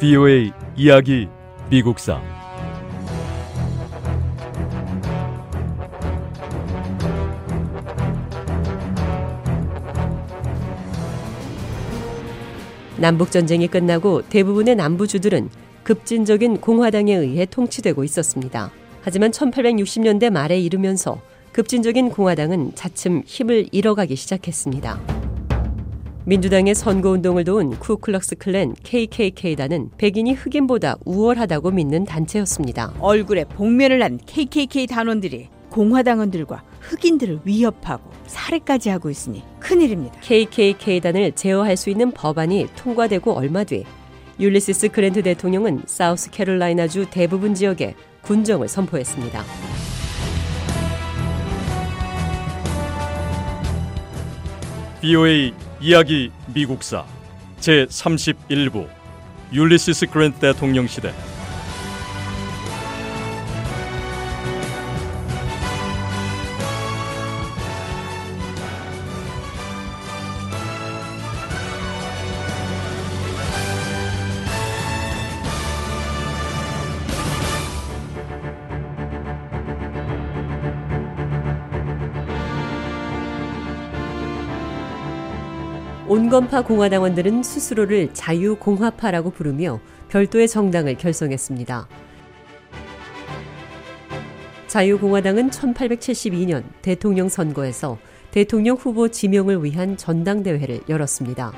VOA 이야기 미국사 남북 전쟁이 끝나고 대부분의 남부 주들은 급진적인 공화당에 의해 통치되고 있었습니다. 하지만 1860년대 말에 이르면서 급진적인 공화당은 차츰 힘을 잃어가기 시작했습니다. 민주당의 선거운동을 도운 쿠클럭스 클랜 KKK단은 백인이 흑인보다 우월하다고 믿는 단체였습니다. 얼굴에 복면을 난 KKK 단원들이 공화당원들과 흑인들을 위협하고 살해까지 하고 있으니 큰일입니다. KKK단을 제어할 수 있는 법안이 통과되고 얼마 뒤 율리시스 그랜트 대통령은 사우스캐롤라이나주 대부분 지역에 군정을 선포했습니다. VOA 이야기 미국사 제 31부 율리시스 그랜트 대통령 시대 온건파 공화당원들은 스스로를 자유공화파라고 부르며 별도의 정당을 결성했습니다. 자유공화당은 1872년 대통령 선거에서 대통령 후보 지명을 위한 전당대회를 열었습니다.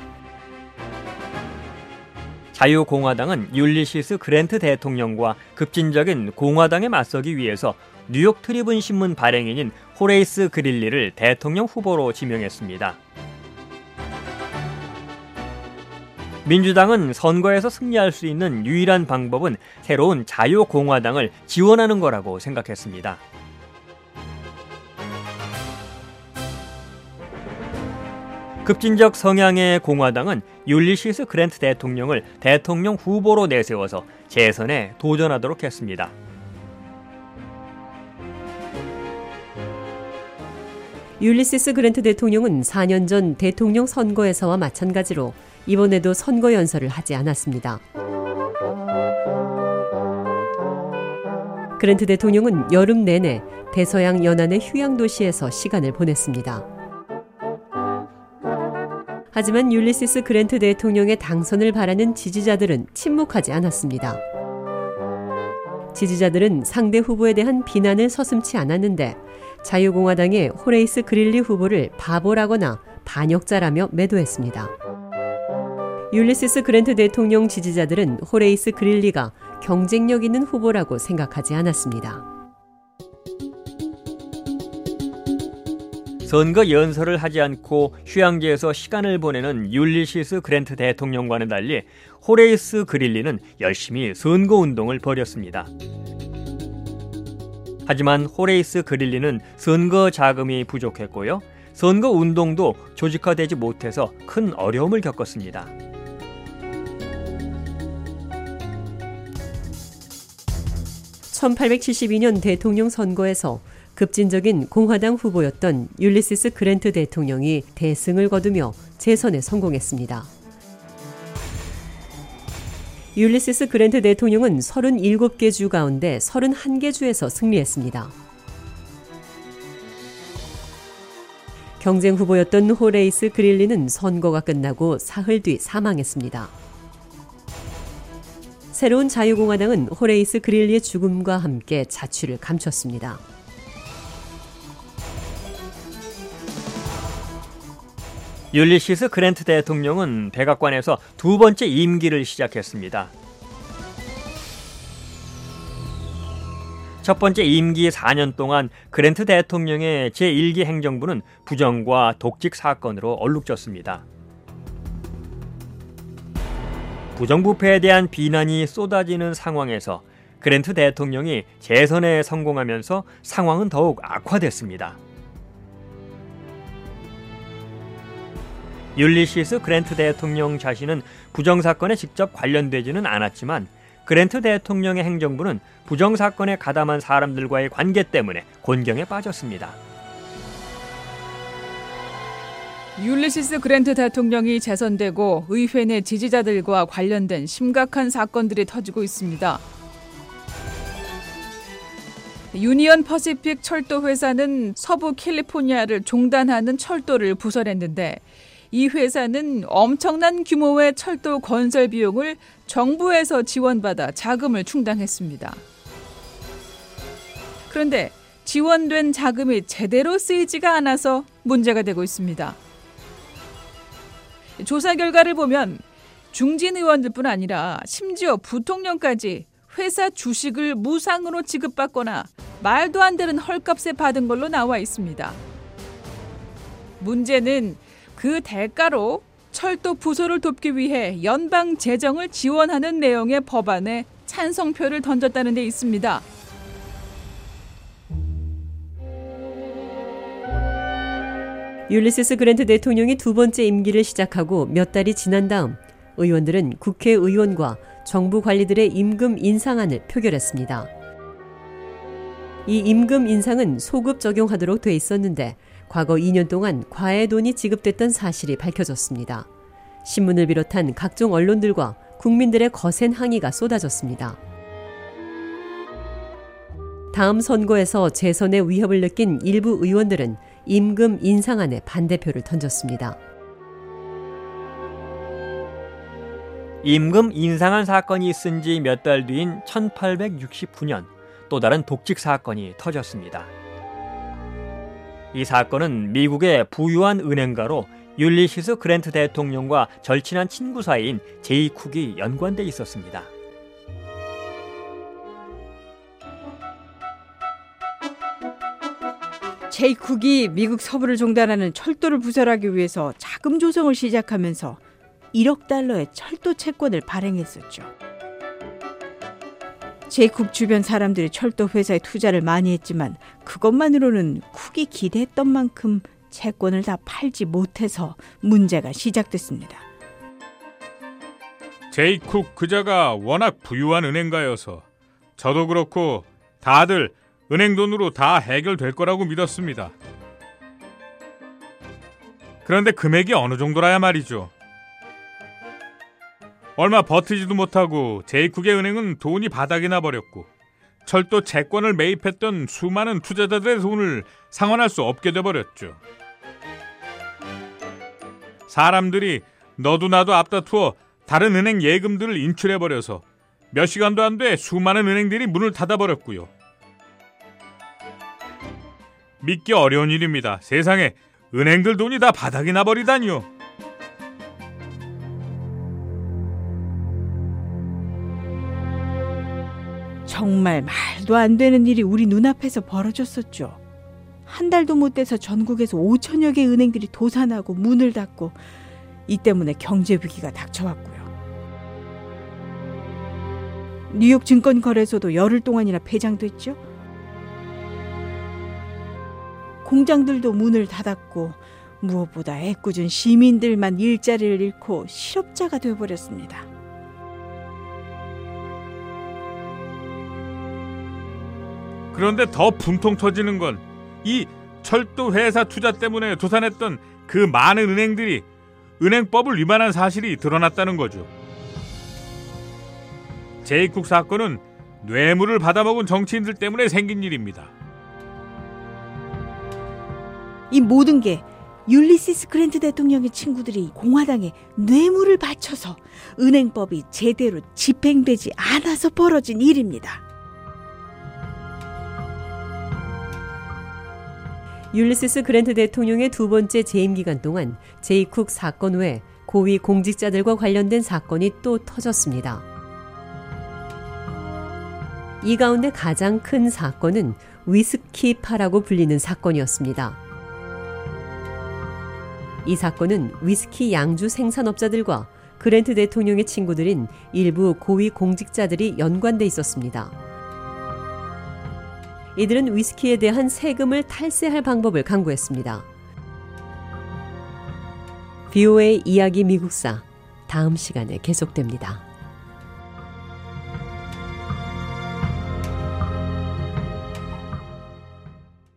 자유공화당은 율리시스 그랜트 대통령과 급진적인 공화당에 맞서기 위해서 뉴욕 트리뷴 신문 발행인인 호레이스 그릴리를 대통령 후보로 지명했습니다. 민주당은 선거에서 승리할 수 있는 유일한 방법은 새로운 자유공화당을 지원하는 거라고 생각했습니다. 급진적 성향의 공화당은 율리시스 그랜트 대통령을 대통령 후보로 내세워서 재선에 도전하도록 했습니다. 율리시스 그랜트 대통령은 4년 전 대통령 선거에서와 마찬가지로 이번에도 선거 연설을 하지 않았습니다. 그랜트 대통령은 여름 내내 대서양 연안의 휴양 도시에서 시간을 보냈습니다. 하지만 율리시스 그랜트 대통령의 당선을 바라는 지지자들은 침묵하지 않았습니다. 지지자들은 상대 후보에 대한 비난을 서슴치 않았는데 자유공화당의 호레이스 그릴리 후보를 바보라거나 반역자라며 매도했습니다. 율리시스 그랜트 대통령 지지자들은 호레이스 그릴리가 경쟁력 있는 후보라고 생각하지 않았습니다. 선거 연설을 하지 않고 휴양지에서 시간을 보내는 율리시스 그랜트 대통령과는 달리 호레이스 그릴리는 열심히 선거 운동을 벌였습니다. 하지만 호레이스 그릴리는 선거 자금이 부족했고요. 선거 운동도 조직화되지 못해서 큰 어려움을 겪었습니다. (1872년) 대통령 선거에서 급진적인 공화당 후보였던 율리시스 그랜트 대통령이 대승을 거두며 재선에 성공했습니다. 율리시스 그랜트 대통령은 37개 주 가운데 31개 주에서 승리했습니다. 경쟁 후보였던 호레이스 그릴리는 선거가 끝나고 사흘 뒤 사망했습니다. 새로운 자유공화당은 호레이스 그릴리의 죽음과 함께 자취를 감췄습니다. 율리시스 그랜트 대통령은 백악관에서 두 번째 임기를 시작했습니다. 첫 번째 임기 4년 동안 그랜트 대통령의 제1기 행정부는 부정과 독직 사건으로 얼룩졌습니다. 부정부패에 대한 비난이 쏟아지는 상황에서 그랜트 대통령이 재선에 성공하면서 상황은 더욱 악화됐습니다. 율리시스 그랜트 대통령 자신은 부정 사건에 직접 관련되지는 않았지만 그랜트 대통령의 행정부는 부정 사건에 가담한 사람들과의 관계 때문에 곤경에 빠졌습니다. 율리시스 그랜트 대통령이 재선되고 의회 내 지지자들과 관련된 심각한 사건들이 터지고 있습니다. 유니언 퍼시픽 철도 회사는 서부 캘리포니아를 종단하는 철도를 부설했는데 이 회사는 엄청난 규모의 철도 건설 비용을 정부에서 지원받아 자금을 충당했습니다. 그런데 지원된 자금이 제대로 쓰이지가 않아서 문제가 되고 있습니다. 조사 결과를 보면 중진 의원들뿐 아니라 심지어 부통령까지 회사 주식을 무상으로 지급받거나 말도 안 되는 헐값에 받은 걸로 나와 있습니다. 문제는 그 대가로 철도 부서를 돕기 위해 연방 재정을 지원하는 내용의 법안에 찬성표를 던졌다는 데 있습니다. 율리시스 그랜트 대통령이 두 번째 임기를 시작하고 몇 달이 지난 다음 의원들은 국회의원과 정부 관리들의 임금 인상안을 표결했습니다. 이 임금 인상은 소급 적용하도록 돼 있었는데 과거 2년 동안 과외 돈이 지급됐던 사실이 밝혀졌습니다. 신문을 비롯한 각종 언론들과 국민들의 거센 항의가 쏟아졌습니다. 다음 선거에서 재선의 위협을 느낀 일부 의원들은 임금 인상안에 반대표를 던졌습니다. 임금 인상안 사건이 있은 지 몇 달 뒤인 1869년 또 다른 독직 사건이 터졌습니다. 이 사건은 미국의 부유한 은행가로 율리시스 그랜트 대통령과 절친한 친구 사이인 제이 쿡이 연관돼 있었습니다. 제이 쿡이 미국 서부를 종단하는 철도를 부설하기 위해서 자금 조성을 시작하면서 1억 달러의 철도 채권을 발행했었죠. 제이쿡 주변 사람들이 철도 회사에 투자를 많이 했지만 그것만으로는 쿡이 기대했던 만큼 채권을 다 팔지 못해서 문제가 시작됐습니다. 제이쿡 그자가 워낙 부유한 은행가여서 저도 그렇고 다들 은행 돈으로 다 해결될 거라고 믿었습니다. 그런데 금액이 어느 정도라야 말이죠. 얼마 버티지도 못하고 제이쿡의 은행은 돈이 바닥이 나버렸고 철도 채권을 매입했던 수많은 투자자들의 돈을 상환할 수 없게 돼버렸죠. 사람들이 너도 나도 앞다투어 다른 은행 예금들을 인출해버려서 몇 시간도 안 돼 수많은 은행들이 문을 닫아버렸고요. 믿기 어려운 일입니다. 세상에 은행들 돈이 다 바닥이 나버리다니요. 정말 말도 안 되는 일이 우리 눈앞에서 벌어졌었죠. 한 달도 못 돼서 전국에서 5천여 개 은행들이 도산하고 문을 닫고 이 때문에 경제 위기가 닥쳐왔고요. 뉴욕 증권거래소도 열흘 동안이나 폐장됐죠. 공장들도 문을 닫았고 무엇보다 애꿎은 시민들만 일자리를 잃고 실업자가 되어버렸습니다. 그런데 더 분통 터지는 건 이 철도 회사 투자 때문에 도산했던 그 많은 은행들이 은행법을 위반한 사실이 드러났다는 거죠. 제이쿡 사건은 뇌물을 받아먹은 정치인들 때문에 생긴 일입니다. 이 모든 게 율리시스 그랜트 대통령의 친구들이 공화당에 뇌물을 바쳐서 은행법이 제대로 집행되지 않아서 벌어진 일입니다. 율리시스 그랜트 대통령의 두 번째 재임 기간 동안 제이쿡 사건 외 고위 공직자들과 관련된 사건이 또 터졌습니다. 이 가운데 가장 큰 사건은 위스키파라고 불리는 사건이었습니다. 이 사건은 위스키 양주 생산업자들과 그랜트 대통령의 친구들인 일부 고위 공직자들이 연관돼 있었습니다. 이들은 위스키에 대한 세금을 탈세할 방법을 강구했습니다. BOA 이야기 미국사 다음 시간에 계속됩니다.